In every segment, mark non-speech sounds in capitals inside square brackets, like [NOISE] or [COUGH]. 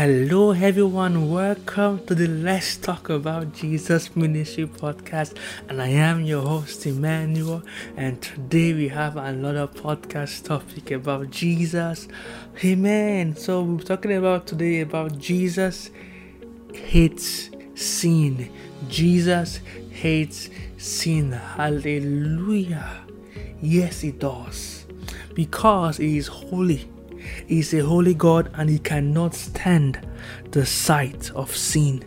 Hello, everyone. Welcome to the Let's Talk About Jesus Ministry podcast. And I am your host, Emmanuel. And today we have another podcast topic about Jesus. Amen. So, we're talking about today about Jesus hates sin. Jesus hates sin. Hallelujah. Yes, it does. Because he is holy is a holy God and he cannot stand the sight of sin.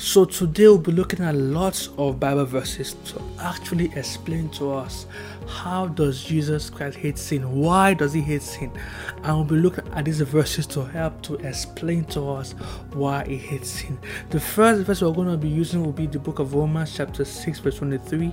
So today we'll be looking at lots of Bible verses to actually explain to us how does Jesus Christ hate sin? Why does he hate sin? And we'll be looking at these verses to help to explain to us why he hates sin. The first verse we're going to be using will be the book of Romans chapter 6 verse 23.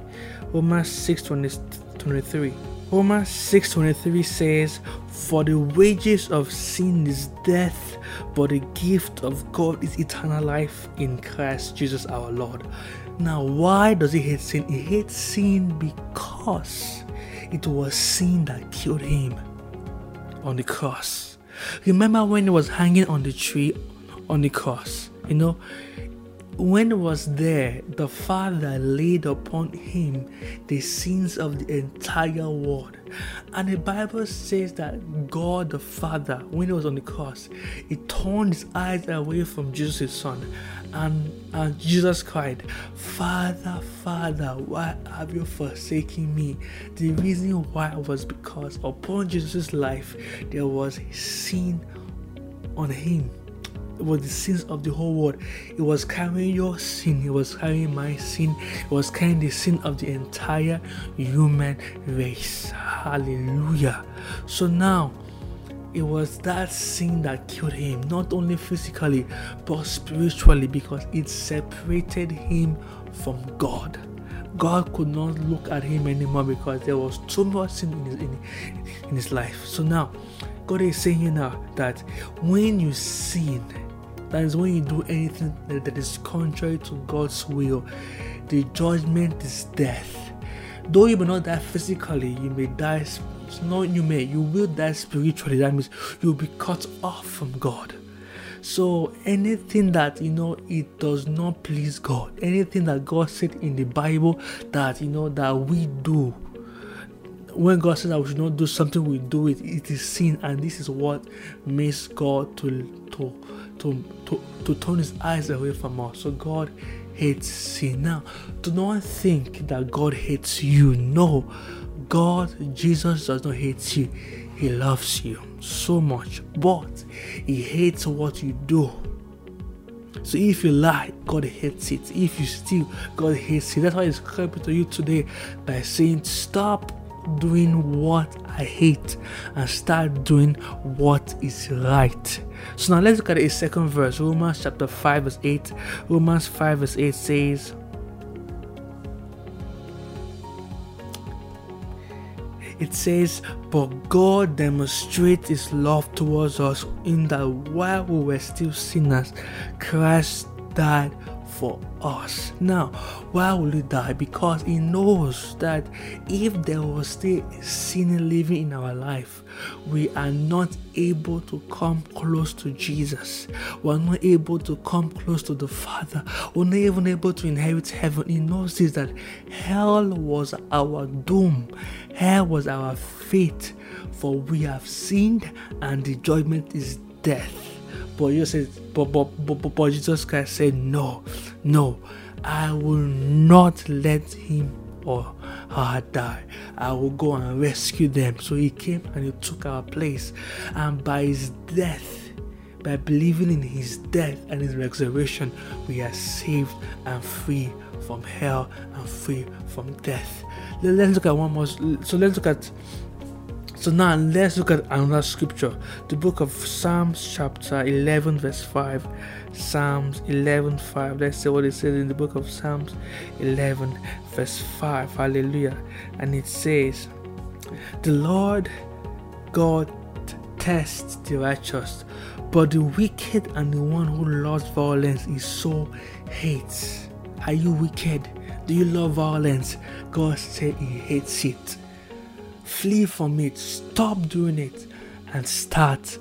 Romans 6 23. Romans 6:23 says, "For the wages of sin is death, but the gift of God is eternal life in Christ Jesus our Lord." Now, why does he hate sin? He hates sin because it was sin that killed him on the cross. Remember when he was hanging on the tree on the cross? You know, when was there, the Father laid upon him the sins of the entire world. And the Bible says that God the Father, when he was on the cross, he turned his eyes away from Jesus' his son. And, and Jesus cried, Father, Father, why have you forsaken me? The reason why was because upon Jesus' life there was sin on him it was the sins of the whole world. It was carrying your sin, it was carrying my sin, it was carrying the sin of the entire human race. Hallelujah. So now, it was that sin that killed him, not only physically, but spiritually, because it separated him from God. God could not look at him anymore because there was too much sin in his, in, in his life. So now, God is saying now that when you sin, that is when you do anything that is contrary to God's will. The judgment is death. Though you may not die physically, you may die. No, you may. You will die spiritually. That means you'll be cut off from God. So anything that you know it does not please God, anything that God said in the Bible that you know that we do, when God says that we should not do something, we do it. It is sin, and this is what makes God to to to, to, to turn his eyes away from us. So God hates sin. Now, do not think that God hates you. No, God, Jesus does not hate you. He loves you so much, but He hates what you do. So if you lie, God hates it. If you steal, God hates it. That's why He's coming to you today by saying, Stop doing what I hate and start doing what is right. So now let's look at a second verse. Romans chapter 5 verse 8. Romans 5 verse 8 says it says, But God demonstrates his love towards us in that while we were still sinners, Christ died for us. Now, why will he die? Because he knows that if there was still sin living in our life, we are not able to come close to Jesus. We're not able to come close to the Father. We're not even able to inherit heaven. He knows this that hell was our doom, hell was our fate, for we have sinned and the judgment is death. But you said, but, but, but, but, Jesus Christ said, No, no, I will not let him or her die. I will go and rescue them. So he came and he took our place. And by his death, by believing in his death and his resurrection, we are saved and free from hell and free from death. Let's look at one more. So let's look at so now let's look at another scripture. The book of Psalms chapter 11 verse 5. Psalms 11 5. Let's see what it says in the book of Psalms 11 verse 5. Hallelujah. And it says, The Lord God tests the righteous, but the wicked and the one who loves violence is so hates. Are you wicked? Do you love violence? God said he hates it. Flee from it, stop doing it, and start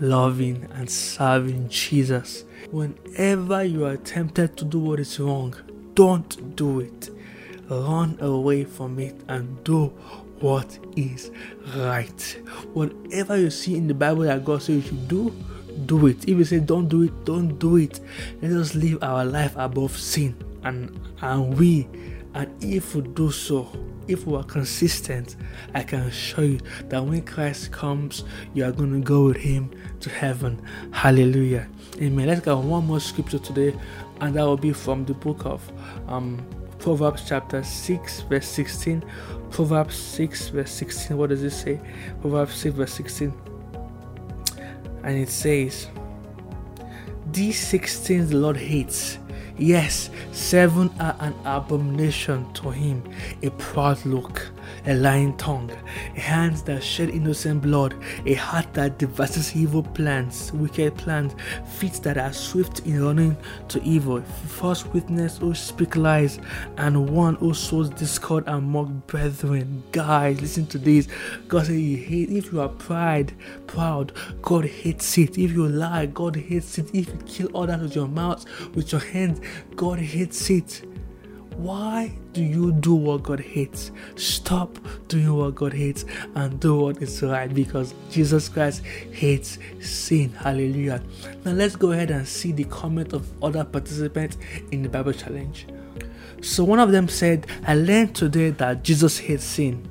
loving and serving Jesus. Whenever you are tempted to do what is wrong, don't do it. Run away from it and do what is right. Whatever you see in the Bible that God says you should do, do it. If you say don't do it, don't do it. Let us live our life above sin. And and we and if we do so, if we are consistent, I can assure you that when Christ comes, you are going to go with Him to heaven. Hallelujah. Amen. Let's get one more scripture today, and that will be from the book of um, Proverbs chapter 6, verse 16. Proverbs 6, verse 16. What does it say? Proverbs 6, verse 16. And it says, These six things the Lord hates Yes, seven are an abomination to him. A proud look, a lying tongue, hands that shed innocent blood, a heart that devises evil plans, wicked plans, feet that are swift in running to evil, false witness who speak lies, and one who sows discord among brethren. Guys, listen to this. God hates if you are pride, proud, God hates it. If you lie, God hates it. If you kill others with your mouth, with your hands, God hates it. Why do you do what God hates? Stop doing what God hates and do what is right because Jesus Christ hates sin. Hallelujah. Now let's go ahead and see the comment of other participants in the Bible challenge. So one of them said, I learned today that Jesus hates sin.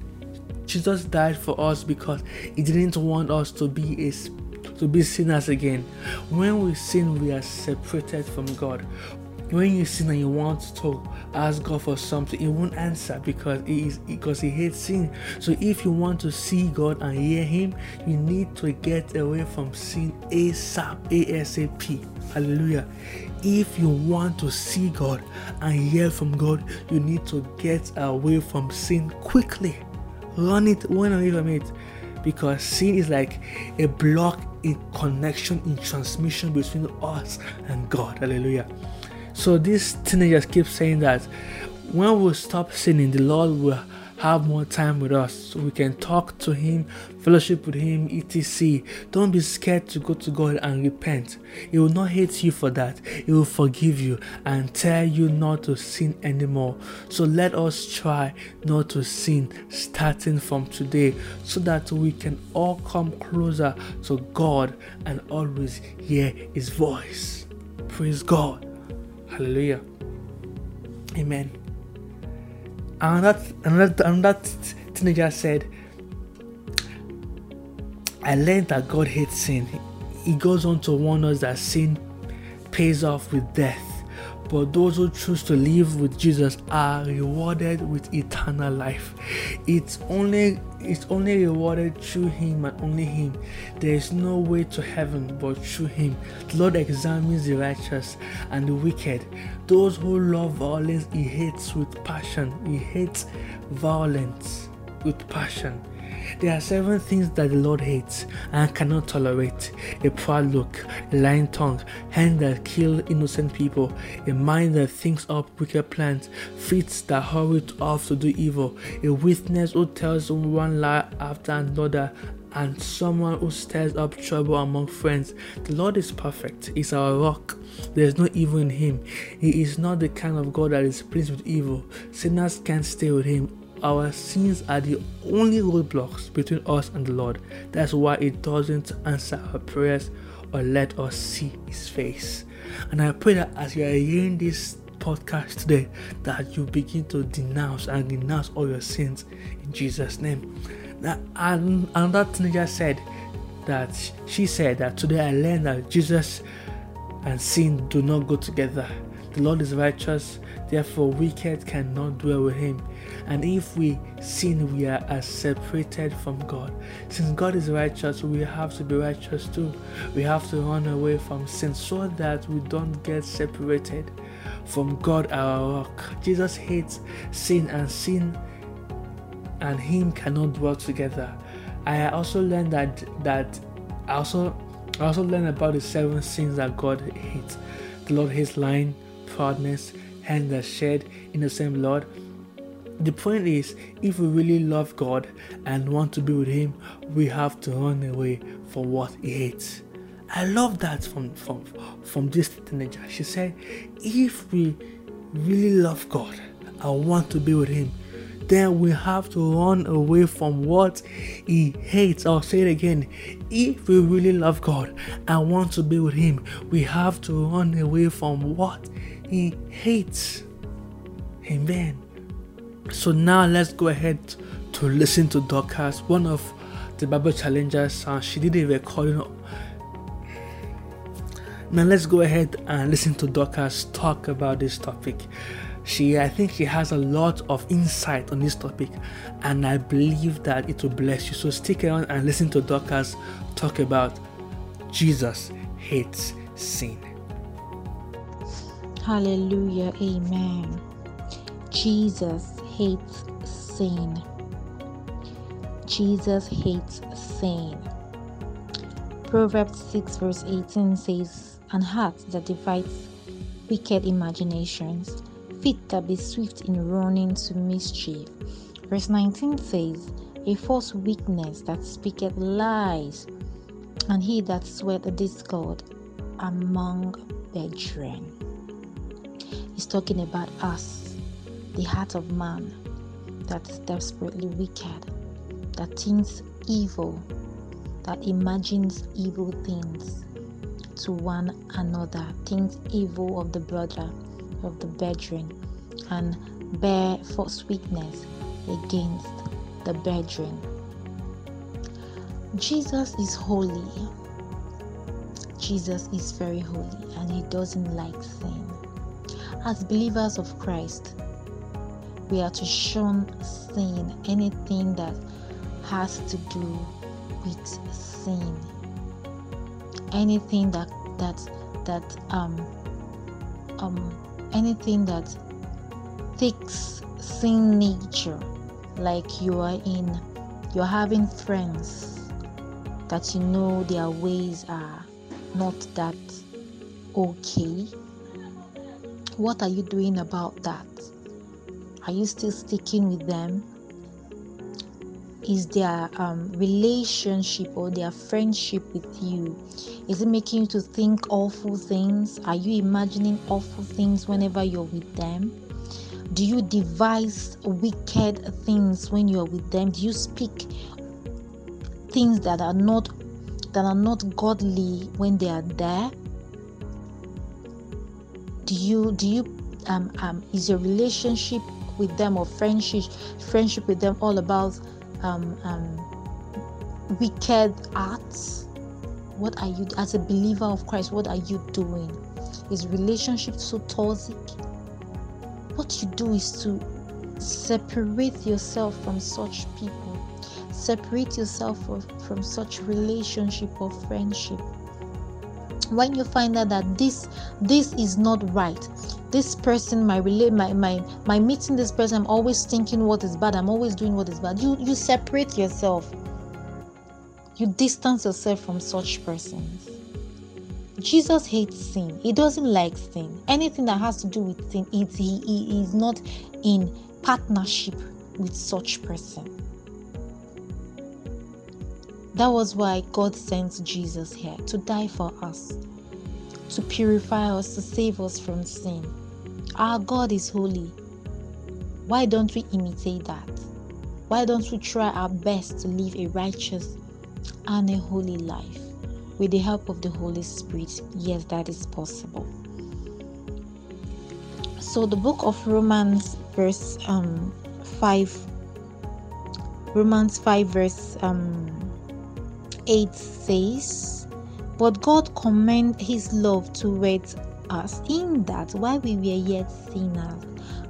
Jesus died for us because he didn't want us to be a to be sinners again. When we sin, we are separated from God when you sin and you want to ask God for something, He won't answer because He is because He hates sin. So if you want to see God and hear Him, you need to get away from sin ASAP, ASAP. Hallelujah. If you want to see God and hear from God, you need to get away from sin quickly. Run it, run away from it because sin is like a block in connection in transmission between us and God. Hallelujah. So these teenagers keep saying that when we stop sinning, the Lord will have more time with us. So we can talk to him fellowship with him etc. Don't be scared to go to god and repent. He will not hate you for that. He will forgive you and tell you not to sin anymore. So let us try not to sin starting from today so that we can all come closer to god and always hear his voice. Praise god Hallelujah. Amen. And that another, another teenager said, I learned that God hates sin. He goes on to warn us that sin pays off with death but those who choose to live with Jesus are rewarded with eternal life. It's only it's only rewarded through him and only him. There is no way to heaven but through him. The Lord examines the righteous and the wicked. Those who love violence he hates with passion. He hates violence with passion. There are seven things that the Lord hates and cannot tolerate a proud look, a lying tongue, hands that kill innocent people, a mind that thinks up wicked plans, feet that hurry off to do evil, a witness who tells one lie after another, and someone who stirs up trouble among friends. The Lord is perfect, He's our rock. There is no evil in Him. He is not the kind of God that is pleased with evil. Sinners can't stay with Him our sins are the only roadblocks between us and the Lord. That's why He doesn't answer our prayers or let us see His face. And I pray that as you are hearing this podcast today, that you begin to denounce and denounce all your sins in Jesus' name. Now, and another teenager said that she said that today I learned that Jesus and sin do not go together. The Lord is righteous, therefore wicked cannot dwell with him. And if we sin, we are as separated from God. Since God is righteous, we have to be righteous too. We have to run away from sin so that we don't get separated from God, our rock. Jesus hates sin, and sin and Him cannot dwell together. I also learned that that I also I also learned about the seven sins that God hates. The Lord hates lying, proudness, hands that shed same blood, the point is, if we really love God and want to be with Him, we have to run away from what He hates. I love that from from from this teenager. She said, if we really love God and want to be with Him, then we have to run away from what He hates. I'll say it again. If we really love God and want to be with Him, we have to run away from what He hates. Amen. So now let's go ahead to listen to Dorcas, one of the Bible challengers, and she did a recording. Now let's go ahead and listen to Dorcas talk about this topic. She, I think, she has a lot of insight on this topic, and I believe that it will bless you. So stick around and listen to Dorcas talk about Jesus hates sin. Hallelujah, Amen. Jesus hates sin. Jesus hates sin. Proverbs 6, verse 18 says, An heart that divides wicked imaginations feet that be swift in running to mischief. Verse 19 says, A false weakness that speaketh lies, and he that sweat discord among brethren. He's talking about us, the heart of man that is desperately wicked, that thinks evil, that imagines evil things to one another, thinks evil of the brother of the brethren and bear false witness against the brethren. Jesus is holy. Jesus is very holy and he doesn't like sin. As believers of Christ, we are to shun sin, anything that has to do with sin, anything that that that um um anything that takes sin nature like you are in you're having friends that you know their ways are not that okay what are you doing about that? Are you still sticking with them? Is their um, relationship or their friendship with you is it making you to think awful things? Are you imagining awful things whenever you're with them? Do you devise wicked things when you're with them? Do you speak things that are not that are not godly when they are there do you do you um, um is your relationship with them or friendship friendship with them all about um, um, wicked acts? What are you, as a believer of Christ, what are you doing? Is relationship so toxic? What you do is to separate yourself from such people, separate yourself from, from such relationship or friendship when you find out that this this is not right. This person my relate my my my meeting this person i'm always thinking what is bad i'm always doing what is bad. You you separate yourself. You distance yourself from such persons. Jesus hates sin. He doesn't like sin. Anything that has to do with sin it, he, he is not in partnership with such person that was why god sent jesus here to die for us to purify us to save us from sin our God is holy. Why don't we imitate that? Why don't we try our best to live a righteous and a holy life with the help of the Holy Spirit? Yes, that is possible. So, the book of Romans, verse um, 5, Romans 5, verse um, 8 says, But God commend his love towards us in that while we were yet sinners,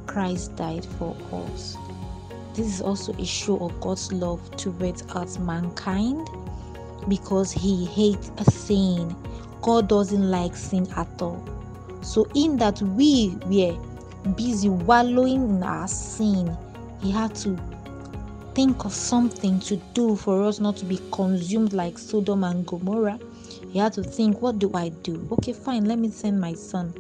Christ died for us. This is also a show of God's love towards us, mankind, because He hates sin. God doesn't like sin at all. So, in that we were busy wallowing in our sin, He had to think of something to do for us not to be consumed like Sodom and Gomorrah he had to think, what do I do? Okay, fine, let me send my son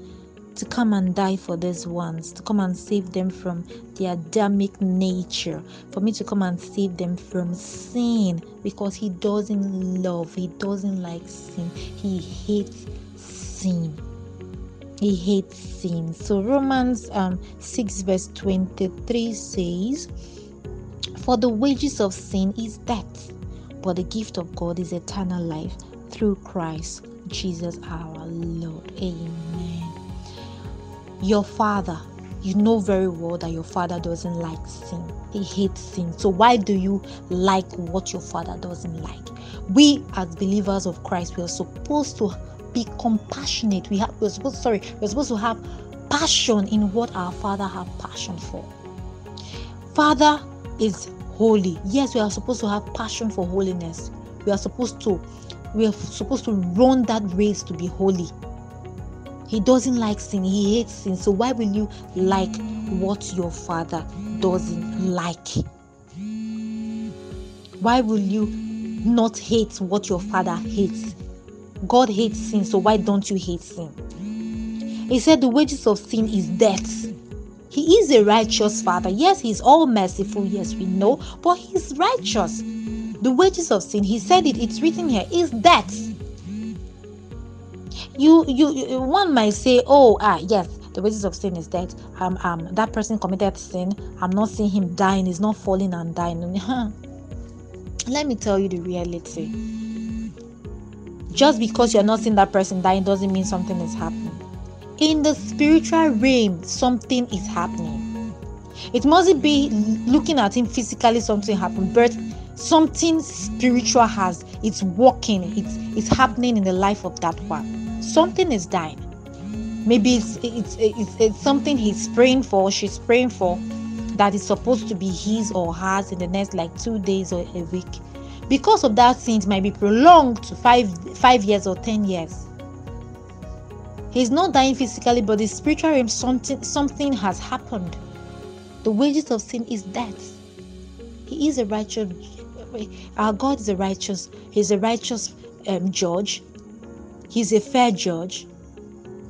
to come and die for these ones, to come and save them from the Adamic nature, for me to come and save them from sin because He doesn't love, He doesn't like sin, He hates sin. He hates sin. So Romans um, 6 verse 23 says, For the wages of sin is death, but the gift of God is eternal life through Christ Jesus our Lord. Amen. Your father, you know very well that your father doesn't like sin. He hates sin. So why do you like what your father doesn't like? We as believers of Christ, we are supposed to be compassionate. We have we're supposed sorry, we're supposed to have passion in what our father have passion for. Father is holy. Yes, we are supposed to have passion for holiness. We are supposed to we are supposed to run that race to be holy. He doesn't like sin, he hates sin. So, why will you like what your father doesn't like? Why will you not hate what your father hates? God hates sin, so why don't you hate sin? He said the wages of sin is death. He is a righteous father. Yes, he's all merciful. Yes, we know, but he's righteous. The wages of sin, he said it, it's written here, is death. You, you, one might say, oh, ah, yes, the wages of sin is death. Um, um, that person committed sin. I'm not seeing him dying. He's not falling and dying. [LAUGHS] Let me tell you the reality. Just because you're not seeing that person dying doesn't mean something is happening. In the spiritual realm, something is happening. It mustn't be looking at him physically, something happened, but something spiritual has it's working it's it's happening in the life of that one. Something is dying. Maybe it's it's it's, it's something he's praying for she's praying for that is supposed to be his or hers in the next like two days or a week. Because of that sin it might be prolonged to five five years or ten years he's not dying physically but the spiritual realm something something has happened the wages of sin is death he is a righteous our God is a righteous, He's a righteous um, judge. He's a fair judge.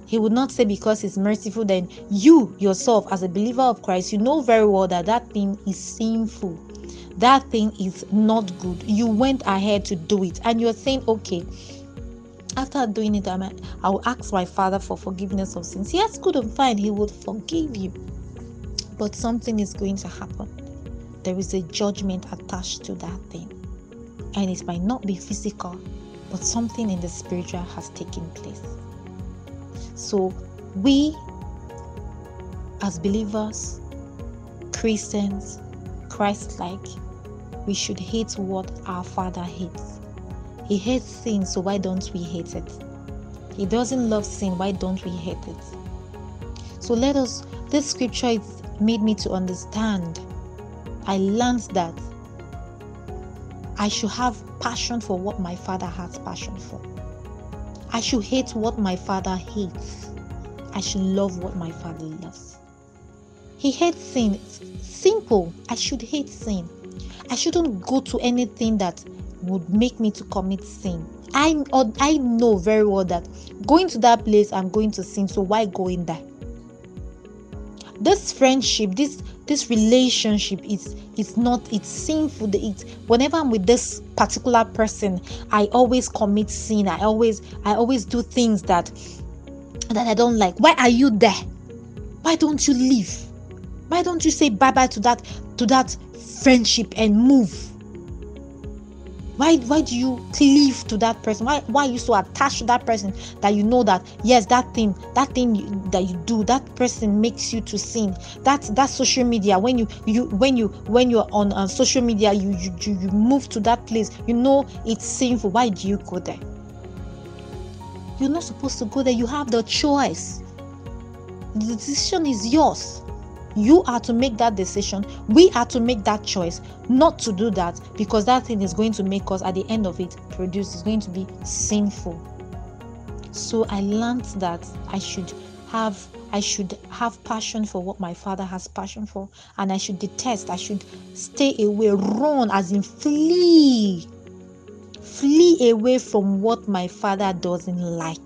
He would not say because He's merciful, then you yourself, as a believer of Christ, you know very well that that thing is sinful. That thing is not good. You went ahead to do it, and you're saying, okay, after doing it, I will ask my Father for forgiveness of sins. Yes, good and fine, He would forgive you. But something is going to happen there is a judgment attached to that thing. And it might not be physical, but something in the spiritual has taken place. So, we as believers, Christians, Christ like, we should hate what our Father hates. He hates sin, so why don't we hate it? He doesn't love sin, why don't we hate it? So let us, this scripture made me to understand I learned that I should have passion for what my father has passion for. I should hate what my father hates. I should love what my father loves. He hates sin. simple. I should hate sin. I shouldn't go to anything that would make me to commit sin. I I know very well that going to that place I'm going to sin. So why go in there? This friendship, this this relationship is it's not it's sinful it's whenever i'm with this particular person i always commit sin i always i always do things that that i don't like why are you there why don't you leave why don't you say bye bye to that to that friendship and move why why do you cleave to that person? Why why are you so attached to that person that you know that yes that thing that thing you, that you do that person makes you to sin that that social media. When you you when you when you're on uh, social media you, you you move to that place. You know it's sinful. Why do you go there? You're not supposed to go there. You have the choice. The decision is yours you are to make that decision. We are to make that choice not to do that because that thing is going to make us, at the end of it, produce, is going to be sinful. So I learned that I should have I should have passion for what my father has passion for, and I should detest, I should stay away, run, as in flee, flee away from what my father doesn't like.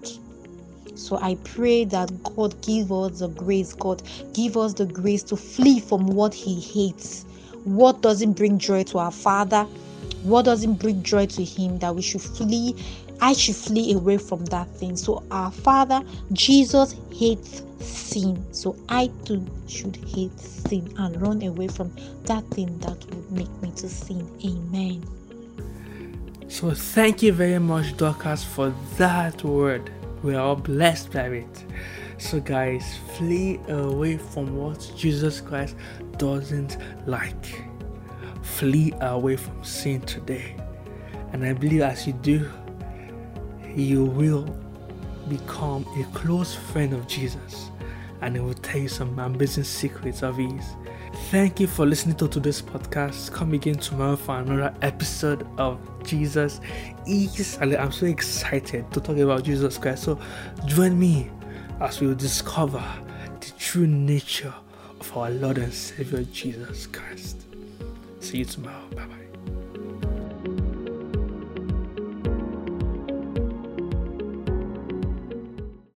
So I pray that God give us the grace, God give us the grace to flee from what He hates, what doesn't bring joy to our Father, what doesn't bring joy to Him, that we should flee. I should flee away from that thing. So, our Father, Jesus hates sin. So, I too should hate sin and run away from that thing that would make me to sin. Amen. So, thank you very much, Dorcas, for that word. We are all blessed by it. So, guys, flee away from what Jesus Christ doesn't like. Flee away from sin today. And I believe as you do, you will become a close friend of Jesus and he will tell you some amazing secrets of his. Thank you for listening to today's podcast. Come again tomorrow for another episode of Jesus is. I'm so excited to talk about Jesus Christ. So join me as we will discover the true nature of our Lord and Savior Jesus Christ. See you tomorrow. Bye bye.